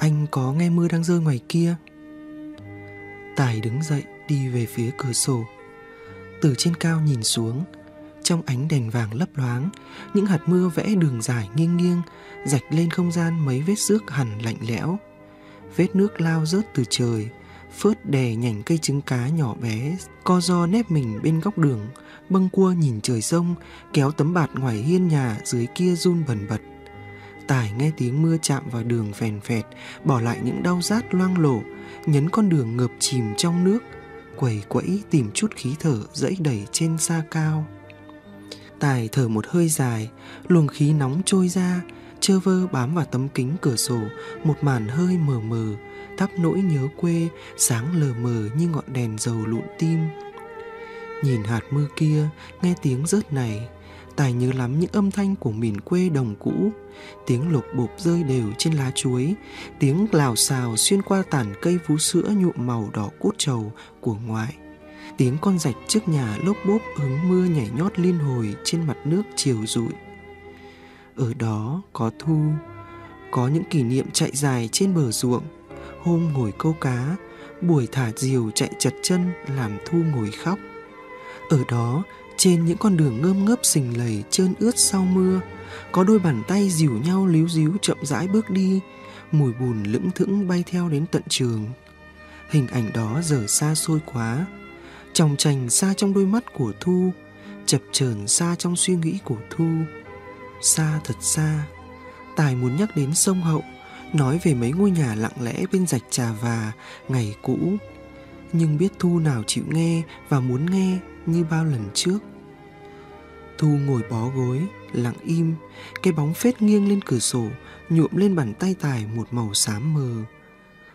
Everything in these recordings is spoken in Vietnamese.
Anh có nghe mưa đang rơi ngoài kia? Tài đứng dậy đi về phía cửa sổ. Từ trên cao nhìn xuống, Trong ánh đèn vàng lấp loáng, Những hạt mưa vẽ đường dài nghiêng nghiêng, Rạch lên không gian mấy vết xước hẳn lạnh lẽo. Vết nước lao rớt từ trời, Phớt đè nhành cây trứng cá nhỏ bé, Co do nép mình bên góc đường, Bâng cua nhìn trời sông, Kéo tấm bạt ngoài hiên nhà dưới kia run bần bật. Tài nghe tiếng mưa chạm vào đường phèn phẹt, Bỏ lại những đau rát loang lổ, Nhấn con đường ngập chìm trong nước Quẩy quẫy tìm chút khí thở dẫy đẩy trên xa cao. Tài thở một hơi dài, Luồng khí nóng trôi ra, Chơ vơ bám vào tấm kính cửa sổ, Một màn hơi mờ mờ, Thắp nỗi nhớ quê, Sáng lờ mờ như ngọn đèn dầu lụn tim. Nhìn hạt mưa kia, Nghe tiếng rớt này Tài nhớ lắm những âm thanh của miền quê đồng cũ. Tiếng lục bộp rơi đều trên lá chuối, Tiếng lào xào xuyên qua tàn cây vú sữa nhuộm màu đỏ cốt trầu của ngoại. Tiếng con rạch trước nhà lốp bốp hứng mưa nhảy nhót liên hồi trên mặt nước chiều rụi. Ở đó có thu, Có những kỷ niệm chạy dài trên bờ ruộng. Hôm ngồi câu cá, Buổi thả diều chạy chật chân làm thu ngồi khóc. Ở đó trên những con đường ngơm ngớp sình lầy, trơn ướt sau mưa, Có đôi bàn tay dìu nhau líu díu chậm rãi bước đi, Mùi bùn lững thững bay theo đến tận trường. Hình ảnh đó giờ xa xôi quá Tròng trành xa trong đôi mắt của Thu, Chập chờn xa trong suy nghĩ của Thu. Xa thật xa, Tài muốn nhắc đến sông Hậu, Nói về mấy ngôi nhà lặng lẽ bên rạch trà và Ngày cũ. Nhưng biết Thu nào chịu nghe Và muốn nghe như bao lần trước. Thu ngồi bó gối, lặng im, cái bóng phết nghiêng lên cửa sổ, nhuộm lên bàn tay tài một màu xám mờ.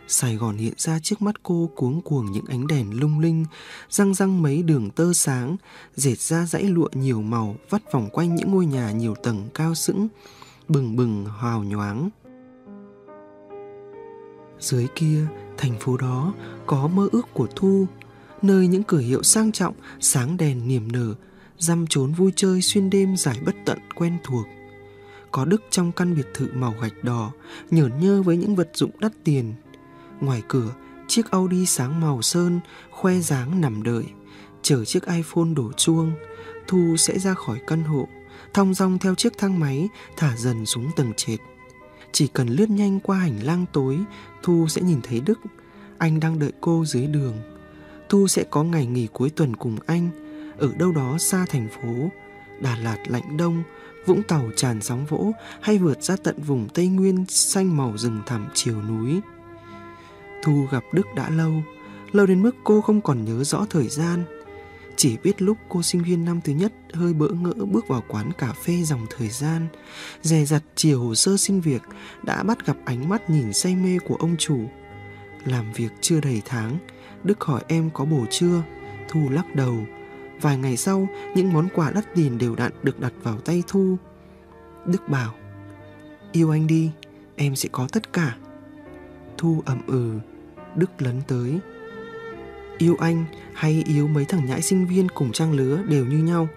Sài Gòn hiện ra trước mắt cô cuống cuồng những ánh đèn lung linh, răng răng mấy đường tơ sáng, dệt ra dãy lụa nhiều màu vắt vòng quanh những ngôi nhà nhiều tầng cao sững, bừng bừng hào nhoáng. Dưới kia, thành phố đó có mơ ước của Thu, nơi những cửa hiệu sang trọng, sáng đèn niềm nở, dăm trốn vui chơi xuyên đêm giải bất tận quen thuộc. Có Đức trong căn biệt thự màu gạch đỏ, nhởn nhơ với những vật dụng đắt tiền. Ngoài cửa, chiếc Audi sáng màu sơn, khoe dáng nằm đợi, chờ chiếc iPhone đổ chuông. Thu sẽ ra khỏi căn hộ, thong dong theo chiếc thang máy, thả dần xuống tầng trệt. Chỉ cần lướt nhanh qua hành lang tối, Thu sẽ nhìn thấy Đức. Anh đang đợi cô dưới đường. Thu sẽ có ngày nghỉ cuối tuần cùng anh, ở đâu đó xa thành phố, Đà Lạt lạnh đông, Vũng Tàu tràn sóng vỗ hay vượt ra tận vùng Tây Nguyên xanh màu rừng thẳm chiều núi. Thu gặp Đức đã lâu, lâu đến mức cô không còn nhớ rõ thời gian. Chỉ biết lúc cô sinh viên năm thứ nhất hơi bỡ ngỡ bước vào quán cà phê dòng thời gian, dè dặt chiều hồ sơ xin việc đã bắt gặp ánh mắt nhìn say mê của ông chủ. Làm việc chưa đầy tháng, Đức hỏi em có bổ chưa? Thu lắc đầu, Vài ngày sau, những món quà đắt tiền đều đặn được đặt vào tay Thu. Đức bảo, yêu anh đi, em sẽ có tất cả. Thu ậm ừ, Đức lấn tới. Yêu anh hay yêu mấy thằng nhãi sinh viên cùng trang lứa đều như nhau.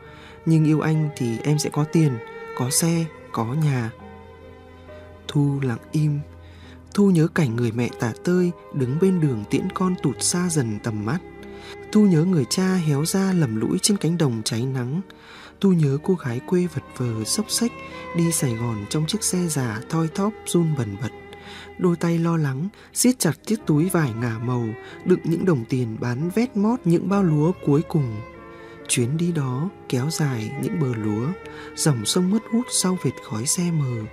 Nhưng yêu anh thì em sẽ có tiền, có xe, có nhà. Thu lặng im. Thu nhớ cảnh người mẹ tả tơi đứng bên đường tiễn con tụt xa dần tầm mắt. Tu nhớ người cha héo ra lầm lũi trên cánh đồng cháy nắng. Tu nhớ cô gái quê vật vờ sốc xách đi Sài Gòn trong chiếc xe già thoi thóp run bần bật. Đôi tay lo lắng, siết chặt chiếc túi vải ngả màu, đựng những đồng tiền bán vét mót những bao lúa cuối cùng. Chuyến đi đó kéo dài những bờ lúa, dòng sông mất hút sau vệt khói xe mờ.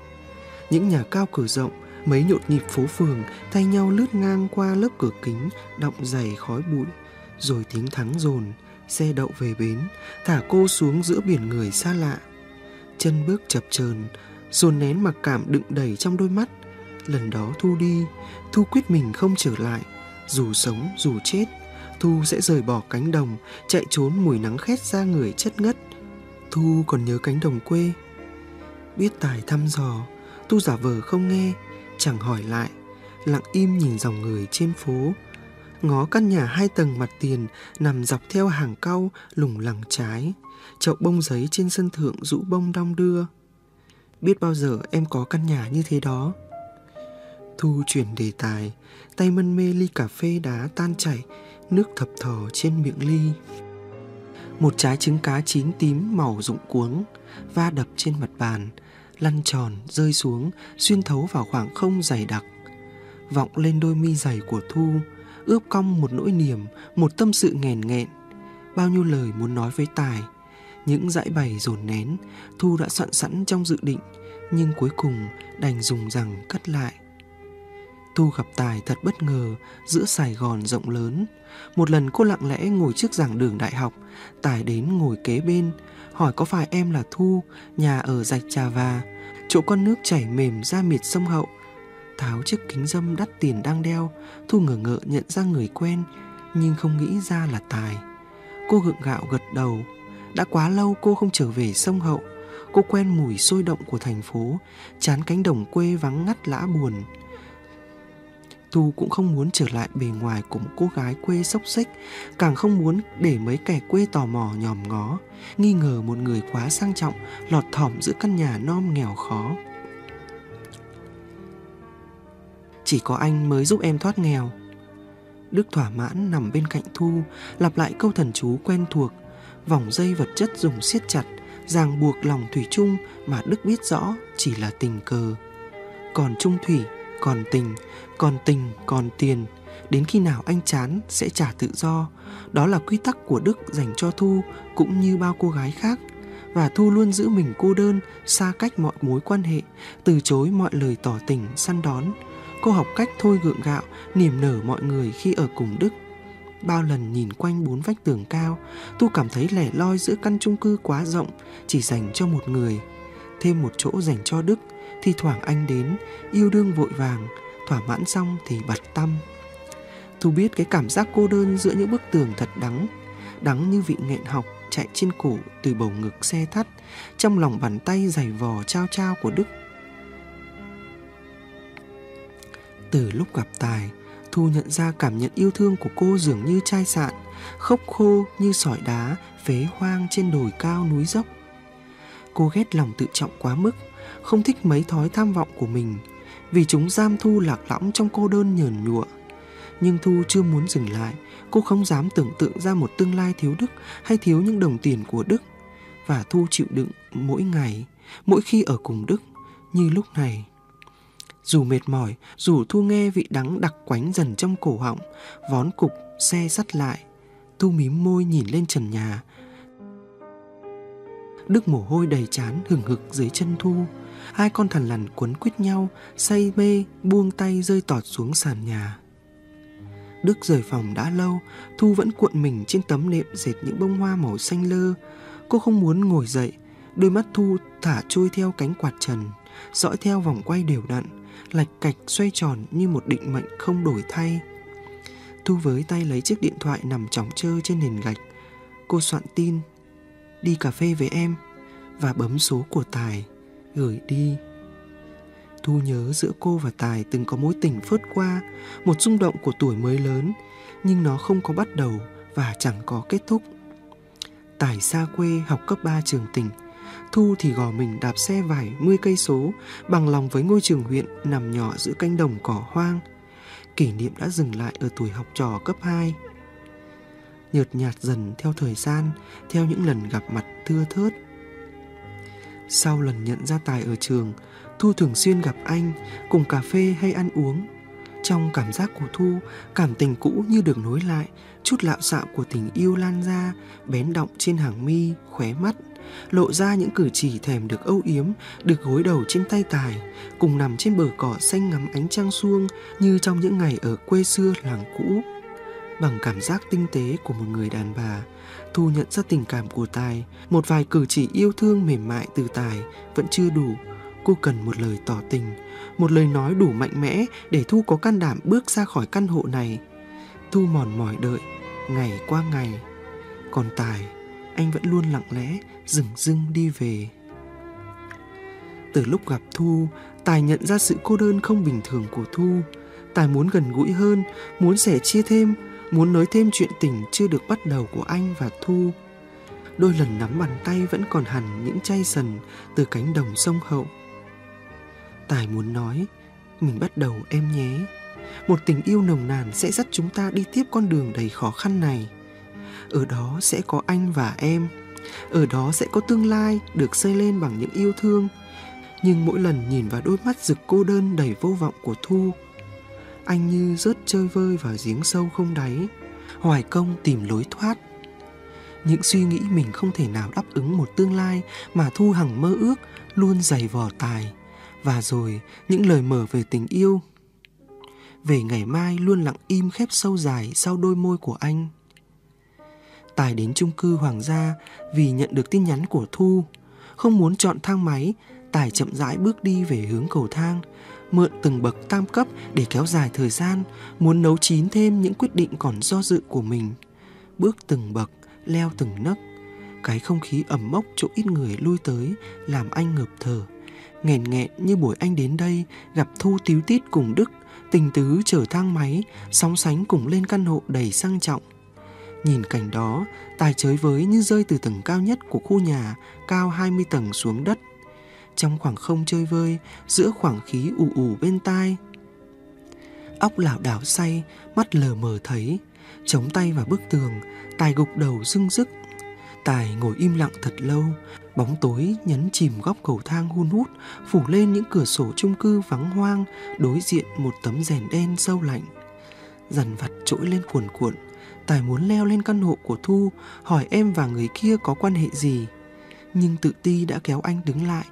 Những nhà cao cửa rộng, mấy nhộn nhịp phố phường thay nhau lướt ngang qua lớp cửa kính, động dày khói bụi rồi tiếng thắng dồn, xe đậu về bến, thả cô xuống giữa biển người xa lạ. Chân bước chập chờn, dồn nén mặc cảm đựng đầy trong đôi mắt. Lần đó thu đi, thu quyết mình không trở lại. Dù sống, dù chết, thu sẽ rời bỏ cánh đồng, chạy trốn mùi nắng khét ra người chất ngất. Thu còn nhớ cánh đồng quê. Biết tài thăm dò, thu giả vờ không nghe, chẳng hỏi lại, lặng im nhìn dòng người trên phố ngó căn nhà hai tầng mặt tiền nằm dọc theo hàng cau lủng lẳng trái chậu bông giấy trên sân thượng rũ bông đong đưa biết bao giờ em có căn nhà như thế đó Thu chuyển đề tài, tay mân mê ly cà phê đá tan chảy, nước thập thò trên miệng ly. Một trái trứng cá chín tím màu rụng cuống, va đập trên mặt bàn, lăn tròn rơi xuống, xuyên thấu vào khoảng không dày đặc. Vọng lên đôi mi dày của Thu, ướp cong một nỗi niềm, một tâm sự nghèn nghẹn. Bao nhiêu lời muốn nói với Tài, những dãi bày dồn nén, Thu đã soạn sẵn trong dự định, nhưng cuối cùng đành dùng rằng cất lại. Thu gặp Tài thật bất ngờ giữa Sài Gòn rộng lớn. Một lần cô lặng lẽ ngồi trước giảng đường đại học, Tài đến ngồi kế bên, hỏi có phải em là Thu, nhà ở rạch Trà Và, chỗ con nước chảy mềm ra miệt sông Hậu. Tháo chiếc kính dâm đắt tiền đang đeo, Thu ngờ ngợ nhận ra người quen, nhưng không nghĩ ra là Tài. Cô gượng gạo gật đầu. Đã quá lâu cô không trở về sông Hậu. Cô quen mùi sôi động của thành phố, chán cánh đồng quê vắng ngắt lã buồn. thu cũng không muốn trở lại bề ngoài của một cô gái quê xốc xích, càng không muốn để mấy kẻ quê tò mò nhòm ngó, nghi ngờ một người quá sang trọng lọt thỏm giữa căn nhà non nghèo khó. Chỉ có anh mới giúp em thoát nghèo. Đức thỏa mãn nằm bên cạnh Thu, lặp lại câu thần chú quen thuộc, vòng dây vật chất dùng siết chặt, ràng buộc lòng thủy chung mà Đức biết rõ chỉ là tình cờ. Còn trung thủy, còn tình, còn tình, còn tiền, đến khi nào anh chán sẽ trả tự do. Đó là quy tắc của Đức dành cho Thu cũng như bao cô gái khác. Và Thu luôn giữ mình cô đơn, xa cách mọi mối quan hệ, từ chối mọi lời tỏ tình, săn đón. Cô học cách thôi gượng gạo, niềm nở mọi người khi ở cùng Đức. Bao lần nhìn quanh bốn vách tường cao, tu cảm thấy lẻ loi giữa căn chung cư quá rộng, chỉ dành cho một người. Thêm một chỗ dành cho Đức, thì thoảng anh đến, yêu đương vội vàng, thỏa mãn xong thì bật tâm. tu biết cái cảm giác cô đơn giữa những bức tường thật đắng, đắng như vị nghẹn học chạy trên cổ từ bầu ngực xe thắt, trong lòng bàn tay dày vò trao trao của Đức. Từ lúc gặp Tài, Thu nhận ra cảm nhận yêu thương của cô dường như chai sạn, khốc khô như sỏi đá phế hoang trên đồi cao núi dốc. Cô ghét lòng tự trọng quá mức, không thích mấy thói tham vọng của mình, vì chúng giam Thu lạc lõng trong cô đơn nhờn nhụa. Nhưng Thu chưa muốn dừng lại, cô không dám tưởng tượng ra một tương lai thiếu Đức hay thiếu những đồng tiền của Đức. Và Thu chịu đựng mỗi ngày, mỗi khi ở cùng Đức, như lúc này. Dù mệt mỏi, dù Thu nghe vị đắng đặc quánh dần trong cổ họng, vón cục, xe sắt lại. Thu mím môi nhìn lên trần nhà. Đức mồ hôi đầy chán hừng hực dưới chân Thu. Hai con thằn lằn quấn quýt nhau, say mê, buông tay rơi tọt xuống sàn nhà. Đức rời phòng đã lâu, Thu vẫn cuộn mình trên tấm nệm dệt những bông hoa màu xanh lơ. Cô không muốn ngồi dậy, đôi mắt Thu thả trôi theo cánh quạt trần, dõi theo vòng quay đều đặn, lạch cạch xoay tròn như một định mệnh không đổi thay. Thu với tay lấy chiếc điện thoại nằm chỏng chơ trên nền gạch. Cô soạn tin, đi cà phê với em, và bấm số của Tài, gửi đi. Thu nhớ giữa cô và Tài từng có mối tình phớt qua, một rung động của tuổi mới lớn, nhưng nó không có bắt đầu và chẳng có kết thúc. Tài xa quê học cấp 3 trường tỉnh, Thu thì gò mình đạp xe vài mươi cây số, bằng lòng với ngôi trường huyện nằm nhỏ giữa cánh đồng cỏ hoang. Kỷ niệm đã dừng lại ở tuổi học trò cấp 2. Nhợt nhạt dần theo thời gian, theo những lần gặp mặt thưa thớt. Sau lần nhận ra Tài ở trường, Thu thường xuyên gặp anh, cùng cà phê hay ăn uống. Trong cảm giác của Thu, cảm tình cũ như được nối lại, chút lạo xạo của tình yêu lan ra, bén động trên hàng mi, khóe mắt, lộ ra những cử chỉ thèm được âu yếm, được gối đầu trên tay Tài, cùng nằm trên bờ cỏ xanh ngắm ánh trăng xuông như trong những ngày ở quê xưa làng cũ. Bằng cảm giác tinh tế của một người đàn bà, Thu nhận ra tình cảm của Tài, một vài cử chỉ yêu thương mềm mại từ Tài vẫn chưa đủ. Cô cần một lời tỏ tình, một lời nói đủ mạnh mẽ để Thu có can đảm bước ra khỏi căn hộ này. Thu mòn mỏi đợi, ngày qua ngày. Còn Tài, anh vẫn luôn lặng lẽ, dừng dưng đi về. Từ lúc gặp Thu, Tài nhận ra sự cô đơn không bình thường của Thu. Tài muốn gần gũi hơn, muốn sẻ chia thêm, muốn nói thêm chuyện tình chưa được bắt đầu của anh và Thu. Đôi lần nắm bàn tay vẫn còn hẳn những chay sần từ cánh đồng sông Hậu. Tài muốn nói, Mình bắt đầu em nhé. Một tình yêu nồng nàn sẽ dắt chúng ta đi tiếp con đường đầy khó khăn này. Ở đó sẽ có anh và em. Ở đó sẽ có tương lai được xây lên bằng những yêu thương. Nhưng mỗi lần nhìn vào đôi mắt rực cô đơn đầy vô vọng của Thu Anh như rớt chơi vơi vào giếng sâu không đáy Hoài công tìm lối thoát. Những suy nghĩ mình không thể nào đáp ứng một tương lai mà Thu Hằng mơ ước luôn dày vò tài. Và rồi những lời mở về tình yêu về ngày mai luôn lặng im khép sâu dài sau đôi môi của anh. Tài đến chung cư Hoàng gia vì nhận được tin nhắn của Thu. Không muốn chọn thang máy, Tài chậm rãi bước đi về hướng cầu thang, mượn từng bậc tam cấp để kéo dài thời gian, muốn nấu chín thêm những quyết định còn do dự của mình. Bước từng bậc, leo từng nấc. Cái không khí ẩm mốc chỗ ít người lui tới làm anh ngợp thở. Nghẹn nghẹn như buổi anh đến đây gặp Thu tíu tít cùng Đức, tình tứ chở thang máy, sóng sánh cùng lên căn hộ đầy sang trọng. Nhìn cảnh đó, tài chới với như rơi từ tầng cao nhất của khu nhà cao 20 tầng xuống đất. Trong khoảng không chơi vơi, giữa khoảng khí ù ù bên tai. Óc lảo đảo say, mắt lờ mờ thấy, chống tay vào bức tường, Tài gục đầu dưng dức Tài ngồi im lặng thật lâu, bóng tối nhấn chìm góc cầu thang hun hút, phủ lên những cửa sổ chung cư vắng hoang, đối diện một tấm rèn đen sâu lạnh. Dằn vặt trỗi lên cuồn cuộn, Tài muốn leo lên căn hộ của Thu, hỏi em và người kia có quan hệ gì. Nhưng tự ti đã kéo anh đứng lại.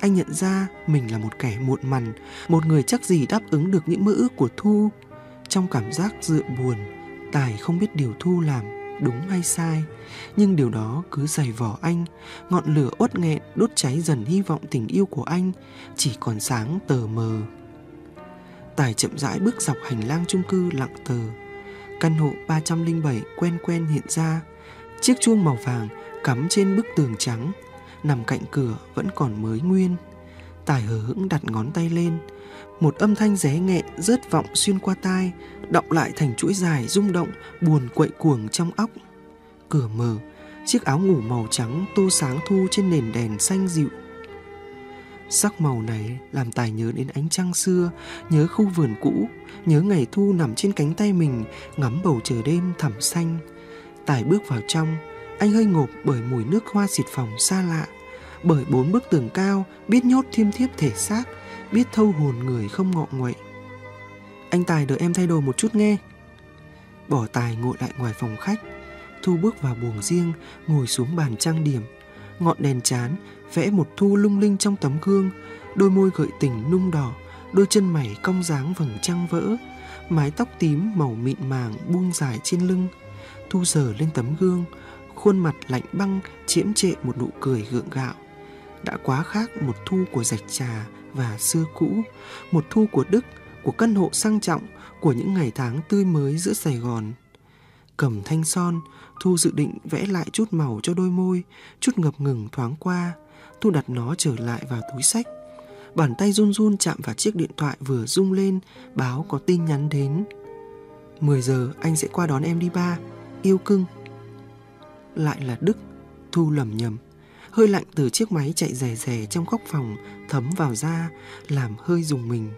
Anh nhận ra mình là một kẻ muộn mằn, một người chắc gì đáp ứng được những mơ ước của Thu. Trong cảm giác dựa buồn, Tài không biết điều Thu làm đúng hay sai. Nhưng điều đó cứ dày vỏ anh, ngọn lửa uất nghẹn đốt cháy dần hy vọng tình yêu của anh, chỉ còn sáng tờ mờ. Tài chậm rãi bước dọc hành lang chung cư lặng tờ. Căn hộ 307 quen quen hiện ra. Chiếc chuông màu vàng cắm trên bức tường trắng. Nằm cạnh cửa vẫn còn mới nguyên tài hờ hững đặt ngón tay lên. Một âm thanh ré nghẹn, rớt vọng xuyên qua tai động lại thành chuỗi dài rung động, buồn quậy cuồng trong óc. Cửa mở, chiếc áo ngủ màu trắng tô sáng thu trên nền đèn xanh dịu. Sắc màu này làm tài nhớ đến ánh trăng xưa, nhớ khu vườn cũ, nhớ ngày thu nằm trên cánh tay mình, ngắm bầu trời đêm thẳm xanh. Tài bước vào trong, anh hơi ngộp bởi mùi nước hoa xịt phòng xa lạ bởi bốn bức tường cao, biết nhốt thiêm thiếp thể xác, biết thâu hồn người không ngọ nguậy. Anh Tài đợi em thay đồ một chút nghe. Bỏ Tài ngồi lại ngoài phòng khách, Thu bước vào buồng riêng, Ngồi xuống bàn trang điểm, Ngọn đèn chán, Vẽ một thu lung linh trong tấm gương, Đôi môi gợi tình nung đỏ, Đôi chân mày cong dáng vầng trăng vỡ, Mái tóc tím màu mịn màng buông dài trên lưng. Thu sờ lên tấm gương, Khuôn mặt lạnh băng, chiếm trệ một nụ cười gượng gạo. Đã quá khác một thu của rạch trà và xưa cũ Một thu của Đức của căn hộ sang trọng, của những ngày tháng tươi mới giữa Sài Gòn. Cầm thanh son, Thu dự định vẽ lại chút màu cho đôi môi, chút ngập ngừng thoáng qua. Thu đặt nó trở lại vào túi sách. Bàn tay run run chạm vào chiếc điện thoại vừa rung lên, báo có tin nhắn đến. 10 giờ anh sẽ qua đón em đi ba, yêu cưng. Lại là Đức, Thu lầm nhầm. Hơi lạnh từ chiếc máy chạy rè rè trong góc phòng thấm vào da, làm hơi dùng mình.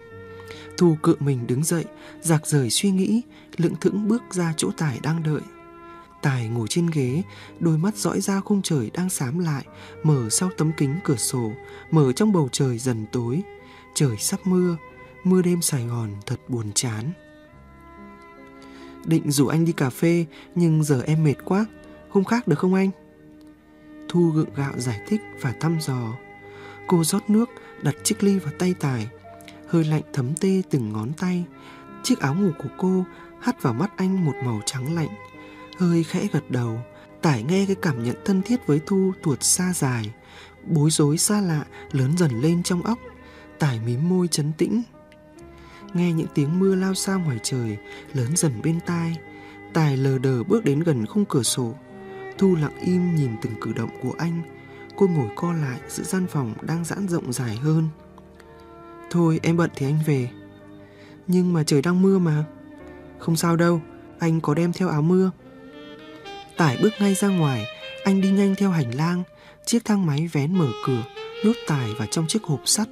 Thu cự mình đứng dậy, giặc rời suy nghĩ, lững thững bước ra chỗ Tài đang đợi. Tài ngồi trên ghế, đôi mắt dõi ra khung trời đang xám lại, mở sau tấm kính cửa sổ, mở trong bầu trời dần tối. Trời sắp mưa, mưa đêm Sài Gòn thật buồn chán. Định rủ anh đi cà phê, nhưng giờ em mệt quá, hôm khác được không anh? Thu gượng gạo giải thích và thăm dò. Cô rót nước, đặt chiếc ly vào tay Tài, hơi lạnh thấm tê từng ngón tay. Chiếc áo ngủ của cô hắt vào mắt anh một màu trắng lạnh. Hơi khẽ gật đầu, tải nghe cái cảm nhận thân thiết với Thu tuột xa dài. Bối rối xa lạ lớn dần lên trong óc. Tải mím môi chấn tĩnh. Nghe những tiếng mưa lao xa ngoài trời lớn dần bên tai. Tài lờ đờ bước đến gần khung cửa sổ. Thu lặng im nhìn từng cử động của anh. Cô ngồi co lại giữa gian phòng đang giãn rộng dài hơn. Thôi em bận thì anh về Nhưng mà trời đang mưa mà Không sao đâu Anh có đem theo áo mưa Tải bước ngay ra ngoài Anh đi nhanh theo hành lang Chiếc thang máy vén mở cửa Nhốt tài vào trong chiếc hộp sắt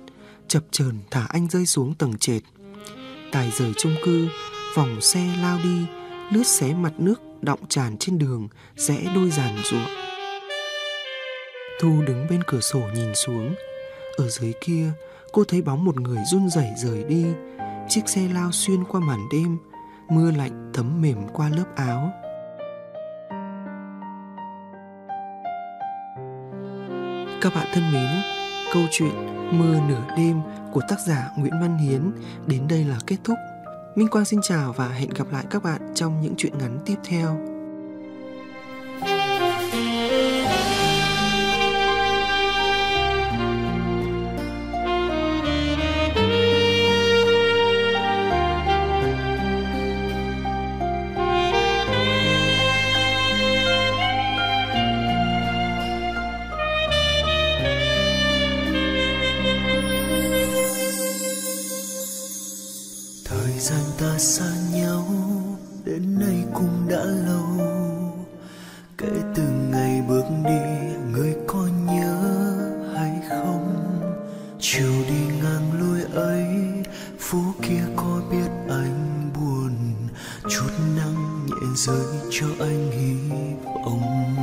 chập chờn thả anh rơi xuống tầng trệt. Tài rời chung cư, vòng xe lao đi, lướt xé mặt nước đọng tràn trên đường, rẽ đôi giàn ruộng. Thu đứng bên cửa sổ nhìn xuống. Ở dưới kia, cô thấy bóng một người run rẩy rời đi. Chiếc xe lao xuyên qua màn đêm, mưa lạnh thấm mềm qua lớp áo. Các bạn thân mến, câu chuyện Mưa nửa đêm của tác giả Nguyễn Văn Hiến đến đây là kết thúc. Minh Quang xin chào và hẹn gặp lại các bạn trong những chuyện ngắn tiếp theo. Cho anh hy vọng.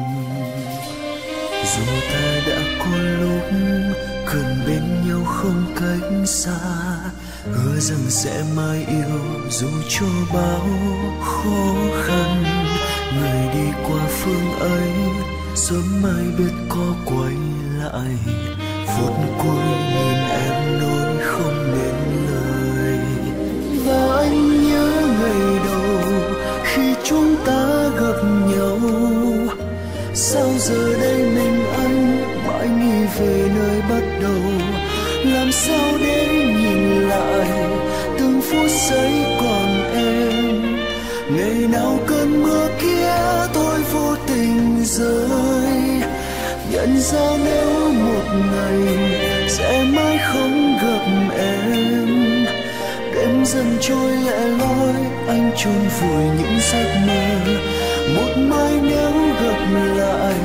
Dù ta đã có lúc gần bên nhau không cách xa, hứa rằng sẽ mãi yêu dù cho bao khó khăn. Người đi qua phương ấy, sớm mai biết có quay lại. Phút cuối nhìn em nói không nên lời. Và anh nhớ ngày đầu khi chúng ta giờ đây mình anh mãi nghĩ về nơi bắt đầu. Làm sao để nhìn lại từng phút giây còn em? Ngày nào cơn mưa kia thôi vô tình rơi. Nhận ra nếu một ngày sẽ mãi không gặp em. Đêm dần trôi lẻ loi, anh chôn vùi những giấc mơ một mai nếu gặp lại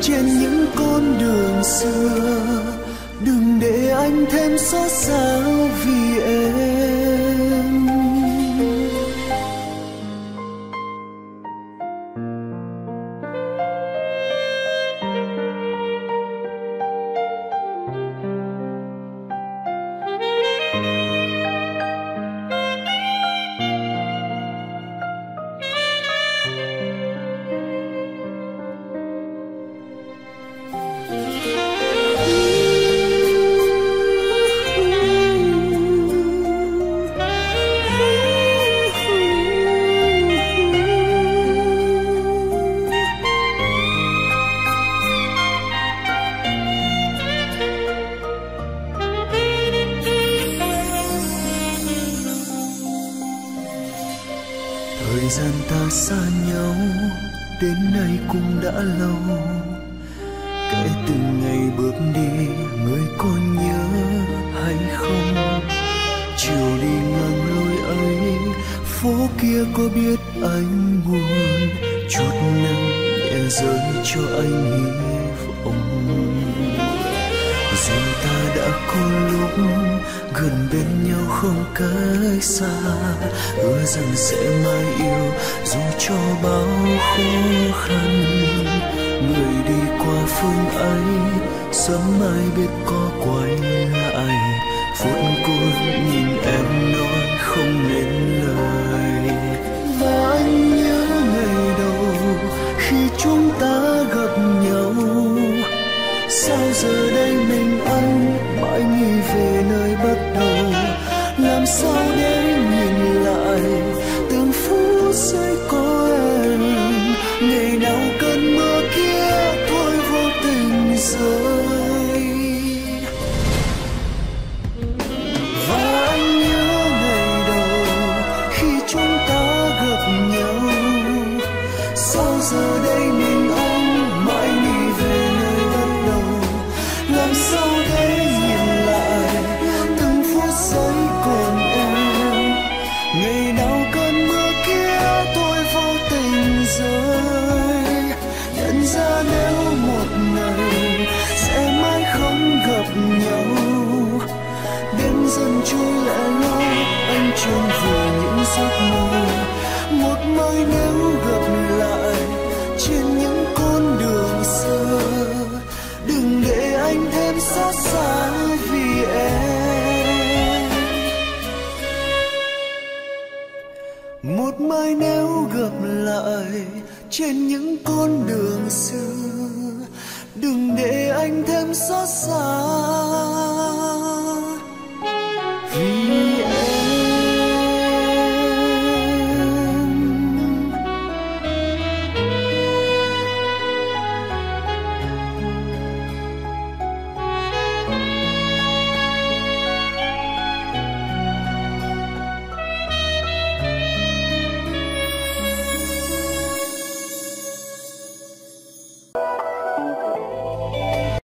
trên những con đường xưa. Đừng để anh thêm xót xa vì em. Thời gian ta xa nhau, đến nay cũng đã lâu. Kể từ ngày bước đi, người có nhớ hay không? Chiều đi ngang lối ấy, phố kia có biết anh buồn? Chút nắng nhẹ rơi cho anh hy vọng có lúc gần bên nhau không cách xa. Hứa rằng sẽ mãi yêu, dù cho bao khó khăn. Người đi qua phương ấy, sớm mai biết có quay lại. Phút cuối một mai nếu gặp lại trên những con đường xưa. Đừng để anh thêm xót xa.